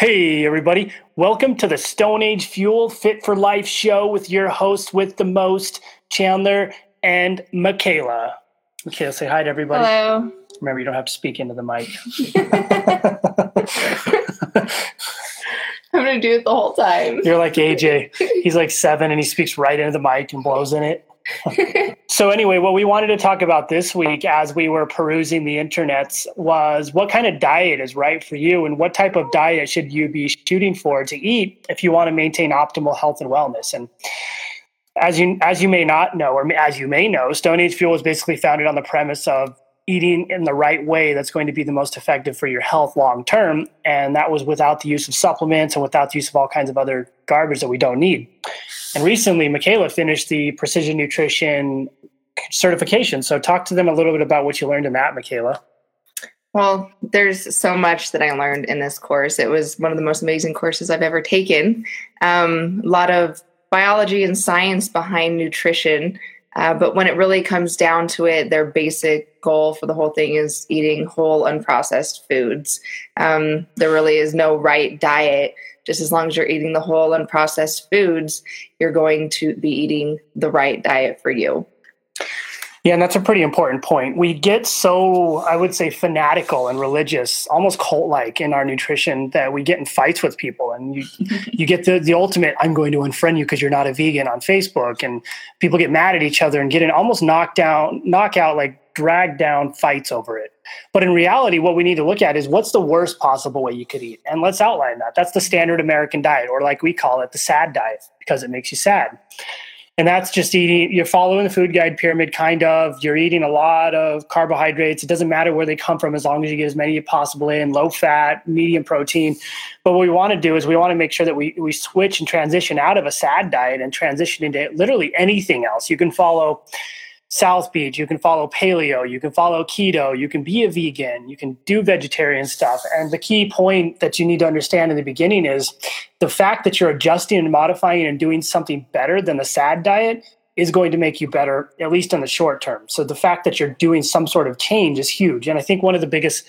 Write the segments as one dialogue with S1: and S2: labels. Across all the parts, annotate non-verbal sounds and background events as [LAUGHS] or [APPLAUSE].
S1: Hey, everybody. Welcome to the Stone Age Fuel Fit for Life show with your host with the most, Chandler and Michaela. Michaela, say hi to everybody.
S2: Hello.
S1: Remember, you don't have to speak into the mic. [LAUGHS]
S2: I'm going to do it the whole time.
S1: You're like AJ. He's like seven and he speaks right into the mic and blows in it. [LAUGHS] so anyway, what we wanted to talk about this week as we were perusing the internets was what kind of diet is right for you and what type of diet should you be shooting for to eat if you want to maintain optimal health and wellness. And as you as you may not know, or as you may know, Stone Age Fuel is basically founded on the premise of eating in the right way that's going to be the most effective for your health long term. And that was without the use of supplements and without the use of all kinds of other garbage that we don't need. And recently, Michaela finished the precision nutrition certification. So, talk to them a little bit about what you learned in that, Michaela.
S2: Well, there's so much that I learned in this course. It was one of the most amazing courses I've ever taken. Um, a lot of biology and science behind nutrition. Uh, but when it really comes down to it, their basic goal for the whole thing is eating whole, unprocessed foods. Um, there really is no right diet just as long as you're eating the whole unprocessed foods, you're going to be eating the right diet for you.
S1: Yeah, and that's a pretty important point. We get so, I would say, fanatical and religious, almost cult like in our nutrition that we get in fights with people. And you, [LAUGHS] you get the, the ultimate, I'm going to unfriend you because you're not a vegan on Facebook. And people get mad at each other and get in almost knocked down, knockout, like drag down fights over it. But in reality, what we need to look at is what's the worst possible way you could eat? And let's outline that. That's the standard American diet, or like we call it, the sad diet, because it makes you sad. And that's just eating, you're following the food guide pyramid, kind of. You're eating a lot of carbohydrates. It doesn't matter where they come from as long as you get as many as possible in, low fat, medium protein. But what we want to do is we want to make sure that we, we switch and transition out of a sad diet and transition into literally anything else. You can follow South Beach, you can follow paleo, you can follow keto, you can be a vegan, you can do vegetarian stuff. And the key point that you need to understand in the beginning is the fact that you're adjusting and modifying and doing something better than the sad diet is going to make you better, at least in the short term. So the fact that you're doing some sort of change is huge. And I think one of the biggest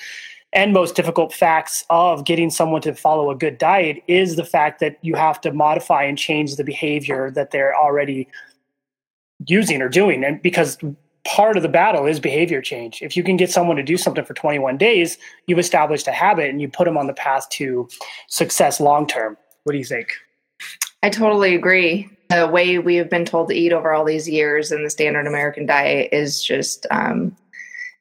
S1: and most difficult facts of getting someone to follow a good diet is the fact that you have to modify and change the behavior that they're already using or doing. And because part of the battle is behavior change. If you can get someone to do something for 21 days you've established a habit and you put them on the path to success long term what do you think?
S2: I totally agree. The way we have been told to eat over all these years in the standard american diet is just um,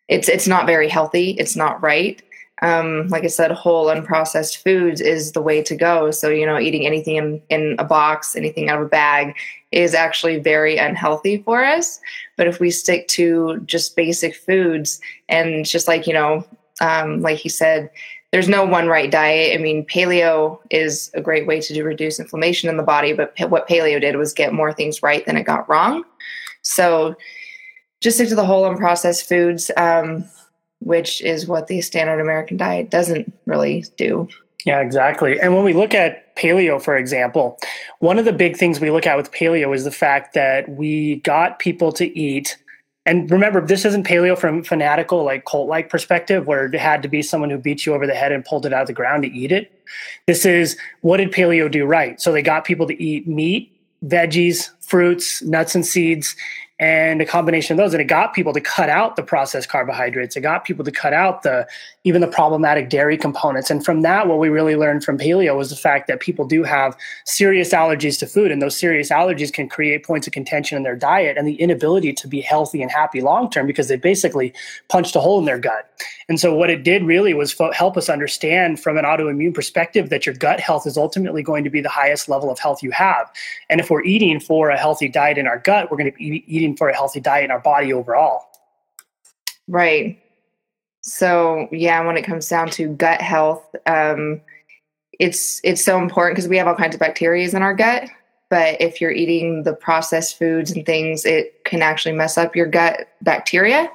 S2: it's it's not very healthy. It's not right. Um, like I said, whole unprocessed foods is the way to go. So, you know, eating anything in, in a box, anything out of a bag is actually very unhealthy for us. But if we stick to just basic foods and just like, you know, um, like he said, there's no one right diet. I mean, paleo is a great way to do reduce inflammation in the body, but what paleo did was get more things right than it got wrong. So just stick to the whole unprocessed foods. Um, which is what the standard American diet doesn't really do.
S1: Yeah, exactly. And when we look at paleo, for example, one of the big things we look at with paleo is the fact that we got people to eat. And remember, this isn't paleo from fanatical, like cult like perspective, where it had to be someone who beat you over the head and pulled it out of the ground to eat it. This is what did paleo do right? So they got people to eat meat, veggies, fruits, nuts, and seeds, and a combination of those and it got people to cut out the processed carbohydrates it got people to cut out the even the problematic dairy components and from that what we really learned from paleo was the fact that people do have serious allergies to food and those serious allergies can create points of contention in their diet and the inability to be healthy and happy long term because they basically punched a hole in their gut and so what it did really was fo- help us understand from an autoimmune perspective that your gut health is ultimately going to be the highest level of health you have and if we're eating for a healthy diet in our gut we're going to be eating for a healthy diet in our body overall.
S2: Right. So yeah, when it comes down to gut health, um, it's it's so important because we have all kinds of bacteria in our gut. But if you're eating the processed foods and things, it can actually mess up your gut bacteria.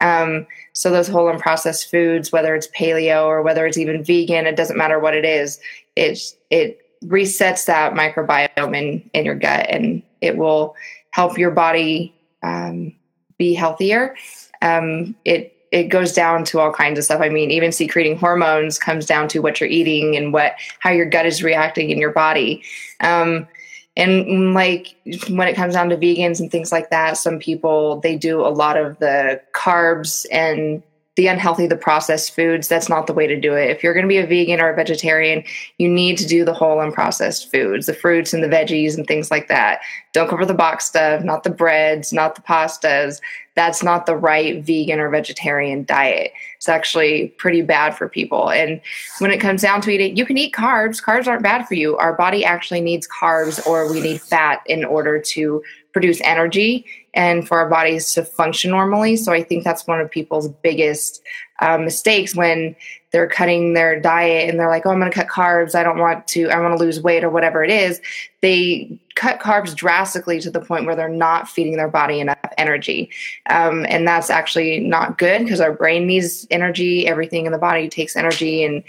S2: Um, so those whole unprocessed foods, whether it's paleo or whether it's even vegan, it doesn't matter what it is. It it resets that microbiome in in your gut, and it will help your body um, be healthier. Um, it it goes down to all kinds of stuff. I mean, even secreting hormones comes down to what you're eating and what how your gut is reacting in your body. Um, and like when it comes down to vegans and things like that, some people they do a lot of the carbs and the unhealthy, the processed foods, that's not the way to do it. If you're going to be a vegan or a vegetarian, you need to do the whole unprocessed foods, the fruits and the veggies and things like that. Don't go for the box stuff, not the breads, not the pastas. That's not the right vegan or vegetarian diet. It's actually pretty bad for people. And when it comes down to eating, you can eat carbs. Carbs aren't bad for you. Our body actually needs carbs or we need fat in order to produce energy and for our bodies to function normally. So I think that's one of people's biggest uh, mistakes when they're cutting their diet and they're like, oh, I'm going to cut carbs. I don't want to, I want to lose weight or whatever it is. They cut carbs drastically to the point where they're not feeding their body enough energy. Um, and that's actually not good because our brain needs energy. Everything in the body takes energy. And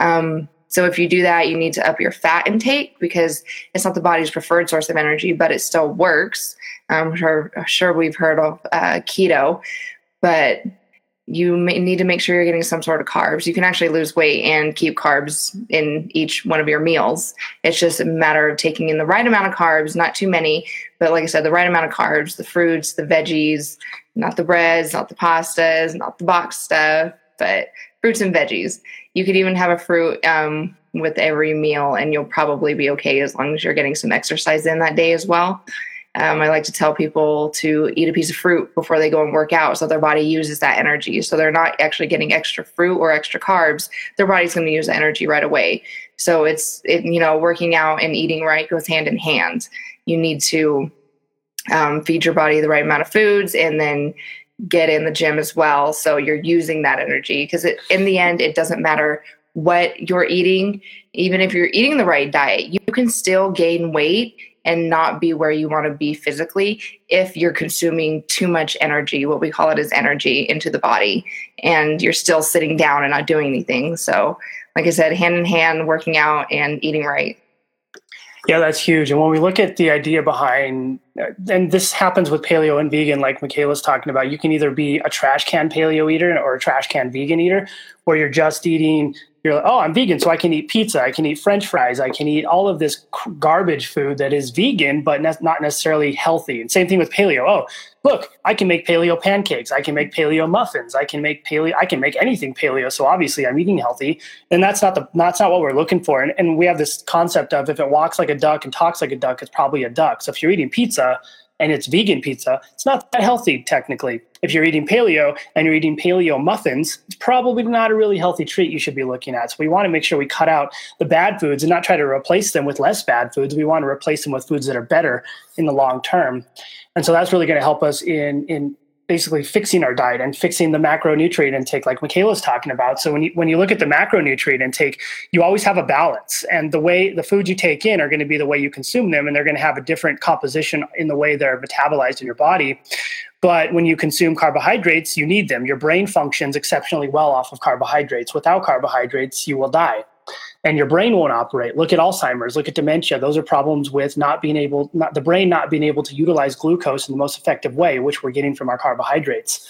S2: um, so if you do that, you need to up your fat intake because it's not the body's preferred source of energy, but it still works. I'm sure, sure we've heard of uh, keto, but you need to make sure you're getting some sort of carbs. You can actually lose weight and keep carbs in each one of your meals. It's just a matter of taking in the right amount of carbs, not too many, but like I said, the right amount of carbs, the fruits, the veggies, not the breads, not the pastas, not the box stuff, but fruits and veggies. You could even have a fruit um, with every meal, and you'll probably be okay as long as you're getting some exercise in that day as well. Um, I like to tell people to eat a piece of fruit before they go and work out so their body uses that energy. So they're not actually getting extra fruit or extra carbs. Their body's going to use the energy right away. So it's, it, you know, working out and eating right goes hand in hand. You need to um, feed your body the right amount of foods and then get in the gym as well. So you're using that energy because in the end, it doesn't matter what you're eating. Even if you're eating the right diet, you can still gain weight and not be where you want to be physically if you're consuming too much energy, what we call it as energy, into the body, and you're still sitting down and not doing anything. So, like I said, hand in hand, working out and eating right.
S1: Yeah, that's huge. And when we look at the idea behind, and this happens with paleo and vegan, like Michaela's talking about, you can either be a trash can paleo eater or a trash can vegan eater, where you're just eating you're like, oh, I'm vegan, so I can eat pizza, I can eat French fries, I can eat all of this garbage food that is vegan but ne- not necessarily healthy. And same thing with paleo. Oh, look, I can make paleo pancakes, I can make paleo muffins, I can make paleo, I can make anything paleo. So obviously, I'm eating healthy, and that's not the that's not what we're looking for. And, and we have this concept of if it walks like a duck and talks like a duck, it's probably a duck. So if you're eating pizza and it's vegan pizza, it's not that healthy technically. If you're eating paleo and you're eating paleo muffins, it's probably not a really healthy treat you should be looking at. So we want to make sure we cut out the bad foods and not try to replace them with less bad foods. We want to replace them with foods that are better in the long term. And so that's really going to help us in in basically fixing our diet and fixing the macronutrient intake like Michaela's talking about. So when you when you look at the macronutrient intake, you always have a balance. And the way the foods you take in are going to be the way you consume them and they're going to have a different composition in the way they're metabolized in your body. But when you consume carbohydrates, you need them. Your brain functions exceptionally well off of carbohydrates. Without carbohydrates, you will die and your brain won't operate. Look at Alzheimer's, look at dementia. Those are problems with not being able, not the brain not being able to utilize glucose in the most effective way, which we're getting from our carbohydrates.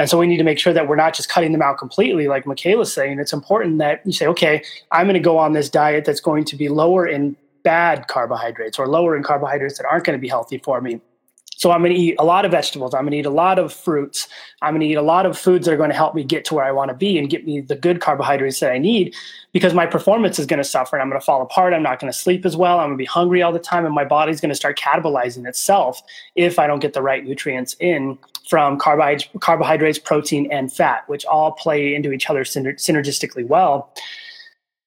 S1: And so we need to make sure that we're not just cutting them out completely, like Michaela's saying. It's important that you say, okay, I'm going to go on this diet that's going to be lower in bad carbohydrates or lower in carbohydrates that aren't going to be healthy for me. So I'm going to eat a lot of vegetables. I'm going to eat a lot of fruits. I'm going to eat a lot of foods that are going to help me get to where I want to be and get me the good carbohydrates that I need because my performance is going to suffer and I'm going to fall apart. I'm not going to sleep as well. I'm going to be hungry all the time and my body's going to start catabolizing itself if I don't get the right nutrients in from carbohydrates, protein, and fat, which all play into each other synergistically well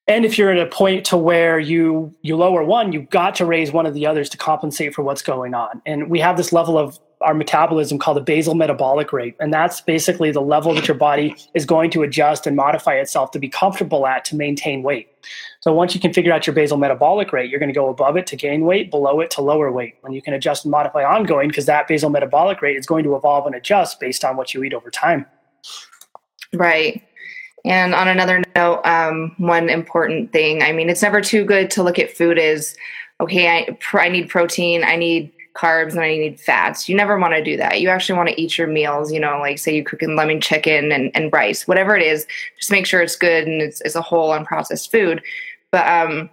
S1: and if you're at a point to where you you lower one you've got to raise one of the others to compensate for what's going on. And we have this level of our metabolism called the basal metabolic rate. And that's basically the level that your body is going to adjust and modify itself to be comfortable at to maintain weight. So once you can figure out your basal metabolic rate you're going to go above it to gain weight below it to lower weight. And you can adjust and modify ongoing because that basal metabolic rate is going to evolve and adjust based on what you eat over time.
S2: Right and on another note, um, one important thing I mean, it's never too good to look at food as okay, I, I need protein, I need carbs and I need fats. You never want to do that. You actually want to eat your meals, you know, like say you cook in lemon chicken and, and rice, whatever it is, just make sure it's good and it's, it's a whole unprocessed food. But um,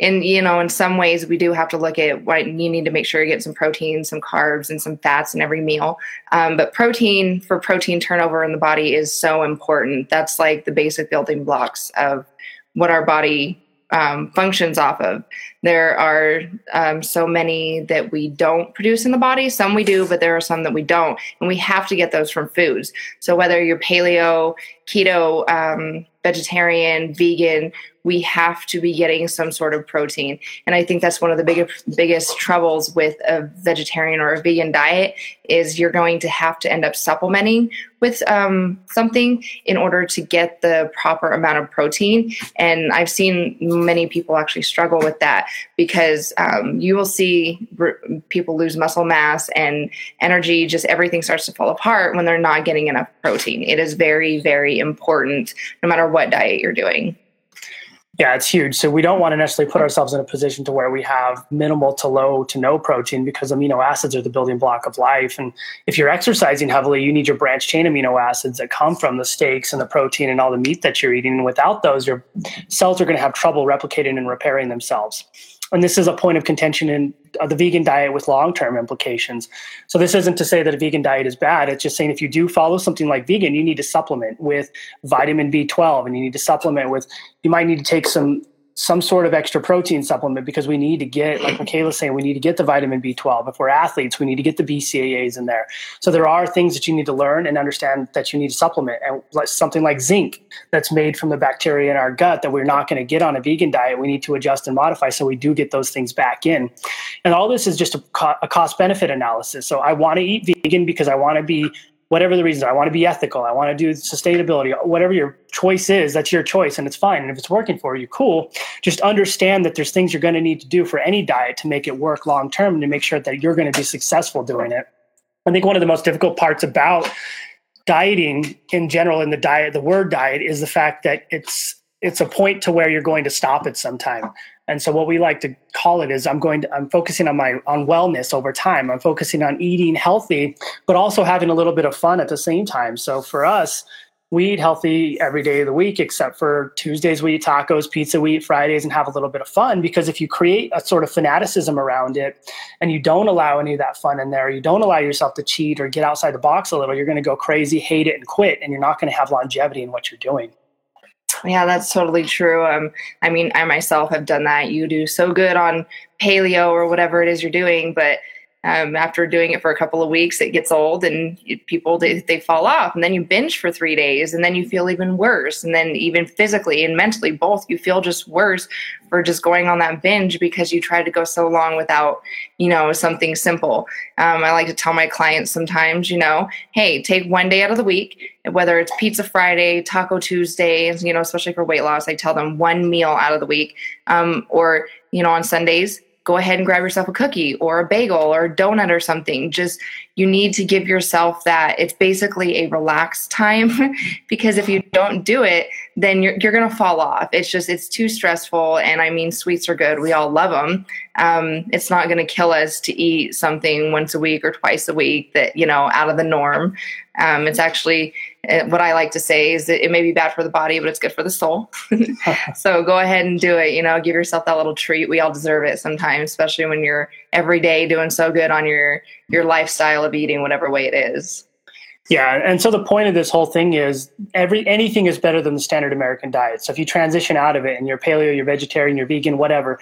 S2: and you know in some ways we do have to look at what you need to make sure you get some protein some carbs and some fats in every meal. Um, but protein for protein turnover in the body is so important. That's like the basic building blocks of what our body um, functions off of. There are um, so many that we don't produce in the body. Some we do but there are some that we don't. And we have to get those from foods. So whether you're paleo keto um, vegetarian vegan we have to be getting some sort of protein. And I think that's one of the biggest biggest troubles with a vegetarian or a vegan diet is you're going to have to end up supplementing with um, something in order to get the proper amount of protein. And I've seen many people actually struggle with that because um, you will see r- people lose muscle mass and energy, just everything starts to fall apart when they're not getting enough protein. It is very, very important no matter what diet you're doing.
S1: Yeah, it's huge. So we don't want to necessarily put ourselves in a position to where we have minimal to low to no protein because amino acids are the building block of life. And if you're exercising heavily, you need your branch chain amino acids that come from the steaks and the protein and all the meat that you're eating. And without those, your cells are going to have trouble replicating and repairing themselves and this is a point of contention in uh, the vegan diet with long-term implications. So this isn't to say that a vegan diet is bad. It's just saying if you do follow something like vegan, you need to supplement with vitamin B12 and you need to supplement with you might need to take some some sort of extra protein supplement because we need to get, like mm. Michaela's saying, we need to get the vitamin B12. If we're athletes, we need to get the BCAAs in there. So there are things that you need to learn and understand that you need to supplement. And like something like zinc that's made from the bacteria in our gut that we're not going to get on a vegan diet, we need to adjust and modify so we do get those things back in. And all this is just a, co- a cost benefit analysis. So I want to eat vegan because I want to be whatever the reasons are. I want to be ethical. I want to do sustainability. Whatever your choice is, that's your choice and it's fine. And if it's working for you, cool. Just understand that there's things you're going to need to do for any diet to make it work long term to make sure that you're going to be successful doing it. I think one of the most difficult parts about dieting in general in the diet, the word diet, is the fact that it's it's a point to where you're going to stop at some time. And so what we like to call it is I'm going to I'm focusing on my on wellness over time. I'm focusing on eating healthy, but also having a little bit of fun at the same time. So for us, we eat healthy every day of the week, except for Tuesdays we eat tacos, pizza we eat Fridays, and have a little bit of fun. Because if you create a sort of fanaticism around it, and you don't allow any of that fun in there, you don't allow yourself to cheat or get outside the box a little, you're going to go crazy, hate it, and quit, and you're not going to have longevity in what you're doing.
S2: Yeah, that's totally true. Um, I mean, I myself have done that. You do so good on paleo or whatever it is you're doing, but um, after doing it for a couple of weeks, it gets old and people they, they fall off, and then you binge for three days, and then you feel even worse, and then even physically and mentally, both you feel just worse for just going on that binge because you tried to go so long without, you know, something simple. Um, I like to tell my clients sometimes, you know, hey, take one day out of the week, whether it's Pizza Friday, Taco Tuesday, you know, especially for weight loss. I tell them one meal out of the week, um, or you know, on Sundays go ahead and grab yourself a cookie or a bagel or a donut or something. Just you need to give yourself that. It's basically a relaxed time [LAUGHS] because if you don't do it, then you're, you're going to fall off. It's just, it's too stressful. And I mean, sweets are good. We all love them. Um, it's not going to kill us to eat something once a week or twice a week that, you know, out of the norm. Um, it's actually, uh, what I like to say is that it may be bad for the body, but it's good for the soul. [LAUGHS] so go ahead and do it. You know, give yourself that little treat. We all deserve it sometimes, especially when you're every day doing so good on your your lifestyle of eating, whatever way it is.
S1: Yeah, and so the point of this whole thing is every anything is better than the standard American diet. So if you transition out of it and you're paleo, you're vegetarian, you're vegan, whatever,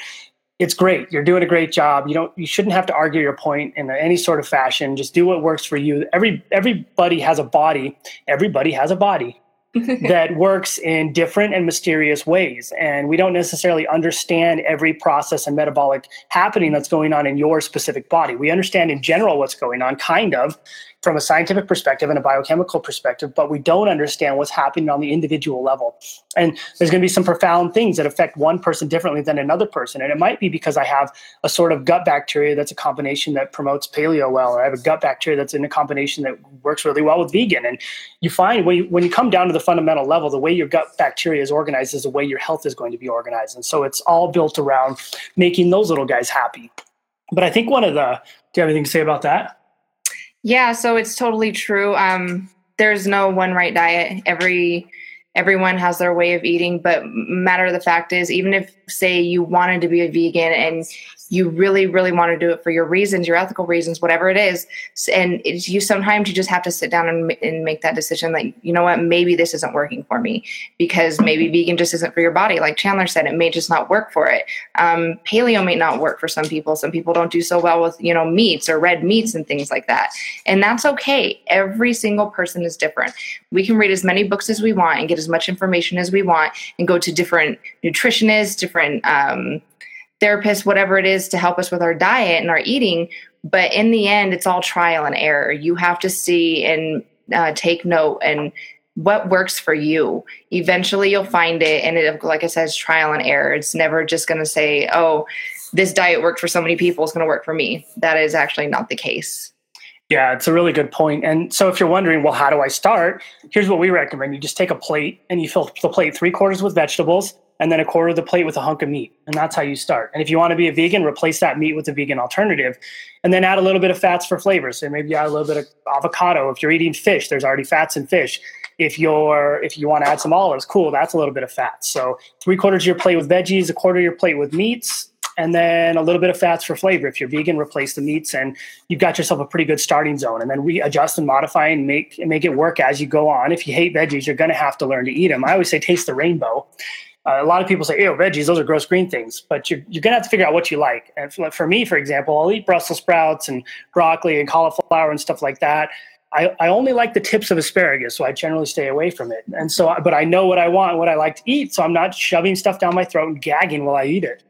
S1: it's great. You're doing a great job. You don't you shouldn't have to argue your point in any sort of fashion. Just do what works for you. Every everybody has a body. Everybody has a body. [LAUGHS] that works in different and mysterious ways. And we don't necessarily understand every process and metabolic happening that's going on in your specific body. We understand in general what's going on, kind of, from a scientific perspective and a biochemical perspective, but we don't understand what's happening on the individual level. And there's going to be some profound things that affect one person differently than another person. And it might be because I have a sort of gut bacteria that's a combination that promotes paleo well, or I have a gut bacteria that's in a combination that works really well with vegan. And you find when you, when you come down to the fundamental level, the way your gut bacteria is organized is the way your health is going to be organized. And so it's all built around making those little guys happy But I think one of the, do you have anything to say about that?
S2: Yeah, so it's totally true. Um, there's no one right diet. Every everyone has their way of eating, but matter of the fact is, even if say you wanted to be a vegan and you really, really want to do it for your reasons, your ethical reasons, whatever it is. And you sometimes you just have to sit down and, and make that decision like, you know what, maybe this isn't working for me because maybe vegan just isn't for your body. Like Chandler said, it may just not work for it. Um, paleo may not work for some people. Some people don't do so well with, you know, meats or red meats and things like that. And that's okay. Every single person is different. We can read as many books as we want and get as much information as we want and go to different nutritionists, different, um, therapists, whatever it is to help us with our diet and our eating. But in the end, it's all trial and error. You have to see and uh, take note and what works for you. Eventually, you'll find it. And it, like I said, it's trial and error. It's never just going to say, oh, this diet worked for so many people, it's going to work for me. That is actually not the case.
S1: Yeah, it's a really good point. And so if you're wondering, well, how do I start? Here's what we recommend. You just take a plate and you fill the plate three quarters with vegetables and then a quarter of the plate with a hunk of meat. And that's how you start. And if you want to be a vegan, replace that meat with a vegan alternative. And then add a little bit of fats for flavor. So maybe add a little bit of avocado. If you're eating fish, there's already fats in fish. If you're if you want to add some olives, cool, that's a little bit of fat. So three quarters of your plate with veggies, a quarter of your plate with meats, and then a little bit of fats for flavor. If you're vegan, replace the meats, and you've got yourself a pretty good starting zone. And then we adjust and modify and make and make it work as you go on. If you hate veggies, you're going to have to learn to eat them. I always say taste the rainbow. Uh, a lot of people say, "Ew, veggies; those are gross green things." But you're you're gonna have to figure out what you like. And for, for me, for example, I'll eat Brussels sprouts and broccoli and cauliflower and stuff like that. I, I only like the tips of asparagus, so I generally stay away from it. And so, but I know what I want, what I like to eat, so I'm not shoving stuff down my throat and gagging while I eat it.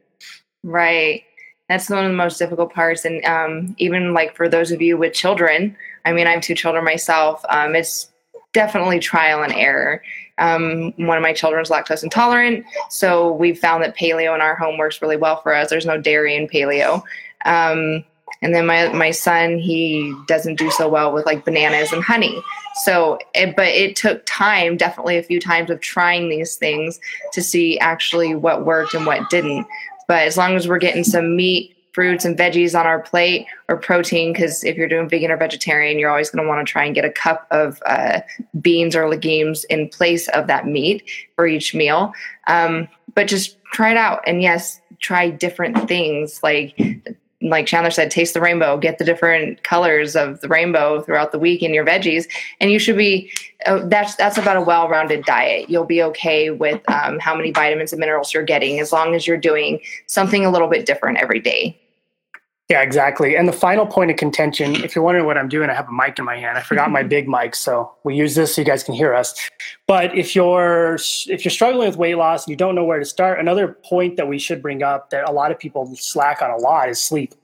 S2: Right. That's one of the most difficult parts. And um, even like for those of you with children, I mean, I have two children myself. Um, it's definitely trial and error. Um, one of my children is lactose intolerant, so we've found that paleo in our home works really well for us. There's no dairy in paleo. Um, and then my my son, he doesn't do so well with like bananas and honey. So, it, but it took time, definitely a few times of trying these things to see actually what worked and what didn't. But as long as we're getting some meat, fruits, and veggies on our plate or protein, because if you're doing vegan or vegetarian, you're always going to want to try and get a cup of uh, beans or legumes in place of that meat for each meal. Um, but just try it out. And yes, try different things like like Chandler said, taste the rainbow, get the different colors of the rainbow throughout the week in your veggies, and you should be. Uh, that's that's about a well-rounded diet. You'll be okay with um, how many vitamins and minerals you're getting as long as you're doing something a little bit different every day.
S1: Yeah, exactly. And the final point of contention, if you're wondering what I'm doing, I have a mic in my hand. I forgot my [LAUGHS] big mic, so we use this so you guys can hear us. But if you're if you're struggling with weight loss and you don't know where to start, another point that we should bring up that a lot of people slack on a lot is sleep.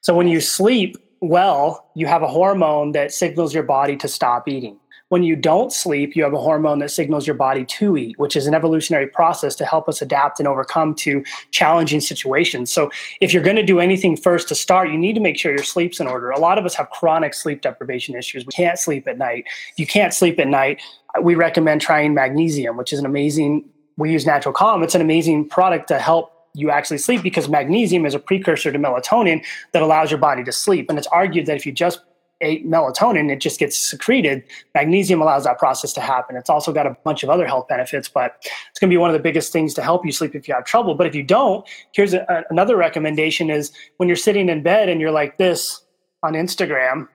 S1: So when you sleep well, you have a hormone that signals your body to stop eating. When you don't sleep, you have a hormone that signals your body to eat, which is an evolutionary process to help us adapt and overcome to challenging situations. So, if you're going to do anything first to start, you need to make sure your sleep's in order. A lot of us have chronic sleep deprivation issues. We can't sleep at night. If you can't sleep at night, we recommend trying magnesium, which is an amazing, we use natural calm. It's an amazing product to help you actually sleep because magnesium is a precursor to melatonin that allows your body to sleep. And it's argued that if you just melatonin, it just gets secreted. Magnesium allows that process to happen. It's also got a bunch of other health benefits, but it's going to be one of the biggest things to help you sleep if you have trouble. But if you don't, here's a, another recommendation is when you're sitting in bed and you're like this on Instagram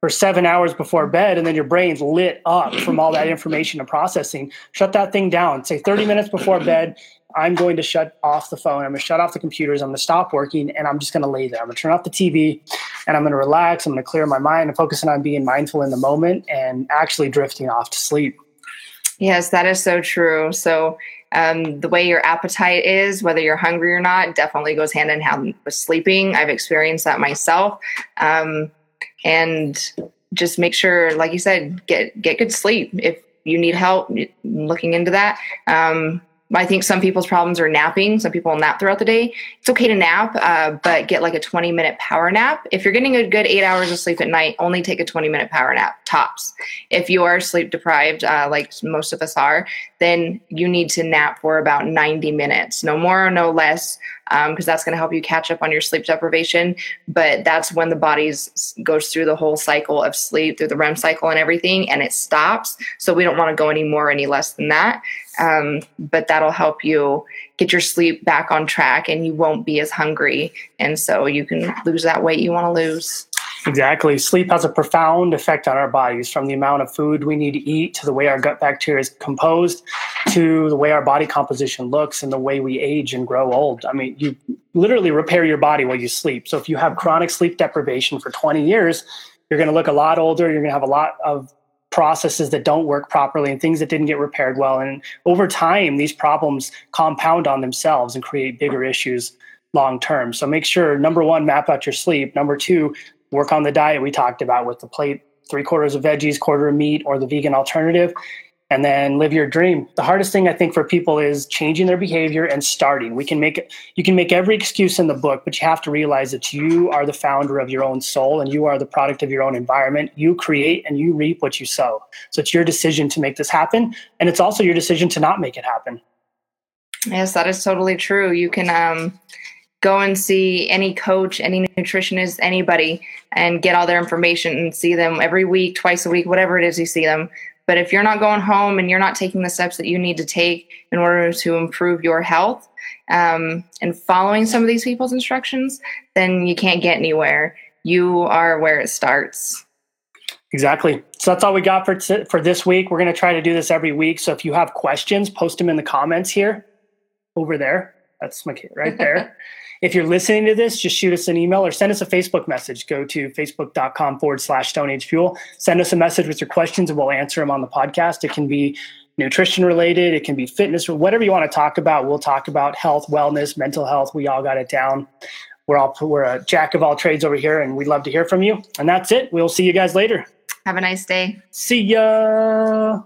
S1: for seven hours before bed and then your brain's lit up from all that [LAUGHS] information and processing, shut that thing down. Say 30 minutes before bed, I'm going to shut off the phone. I'm going to shut off the computers. I'm going to stop working and I'm just going to lay there. I'm going to turn off the TV and I'm going to relax. I'm going to clear my mind and focusing on being mindful in the moment and actually drifting off to sleep.
S2: Yes, that is so true. So, um, the way your appetite is, whether you're hungry or not, definitely goes hand in hand with sleeping. I've experienced that myself. Um, and just make sure, like you said, get get good sleep. If you need help looking into that, um, I think some people's problems are napping. Some people nap throughout the day. It's okay to nap, uh, but get like a 20 minute power nap. If you're getting a good eight hours of sleep at night, only take a 20 minute power nap tops. If you are sleep deprived, uh, like most of us are, then you need to nap for about 90 minutes, no more no less. Because um, that's going to help you catch up on your sleep deprivation. But that's when the body goes through the whole cycle of sleep, through the REM cycle and everything, and it stops. So we don't want to go any more, any less than that. Um, but that'll help you get your sleep back on track, and you won't be as hungry, and so you can lose that weight you want to lose.
S1: Exactly. Sleep has a profound effect on our bodies from the amount of food we need to eat to the way our gut bacteria is composed to the way our body composition looks and the way we age and grow old. I mean, you literally repair your body while you sleep. So if you have chronic sleep deprivation for 20 years, you're going to look a lot older. You're going to have a lot of processes that don't work properly and things that didn't get repaired well. And over time, these problems compound on themselves and create bigger issues long term. So make sure number one, map out your sleep. Number two, work on the diet we talked about with the plate three quarters of veggies, quarter of meat, or the vegan alternative, and then live your dream. The hardest thing I think for people is changing their behavior and starting. We can make you can make every excuse in the book, but you have to realize that you are the founder of your own soul and you are the product of your own environment. You create and you reap what you sow. So it's your decision to make this happen, and it's also your decision to not make it happen.
S2: Yes, that is totally true. You can um go and see any coach, any nutritionist, anybody, and get all their information and see them every week, twice a week, whatever it is you see them. But if you're not going home and you're not taking the steps that you need to take in order to improve your health um, and following some of these people's instructions, then you can't get anywhere. You are where it starts.
S1: Exactly. So that's all we got for t- for this week. We're going to try to do this every week. So if you have questions, post them in the comments here, over there. That's my kid right there. [LAUGHS] If you're listening to this, just shoot us an email or send us a Facebook message. Go to facebook.com forward slash Stone Age Fuel. Send us a message with your questions and we'll answer them on the podcast. It can be nutrition related, it can be fitness, or whatever you want to talk about. We'll talk about health, wellness, mental health. We all got it down. We're all we're a jack of all trades over here, and we'd love to hear from you. And that's it. We'll see you guys later.
S2: Have a nice day.
S1: See ya.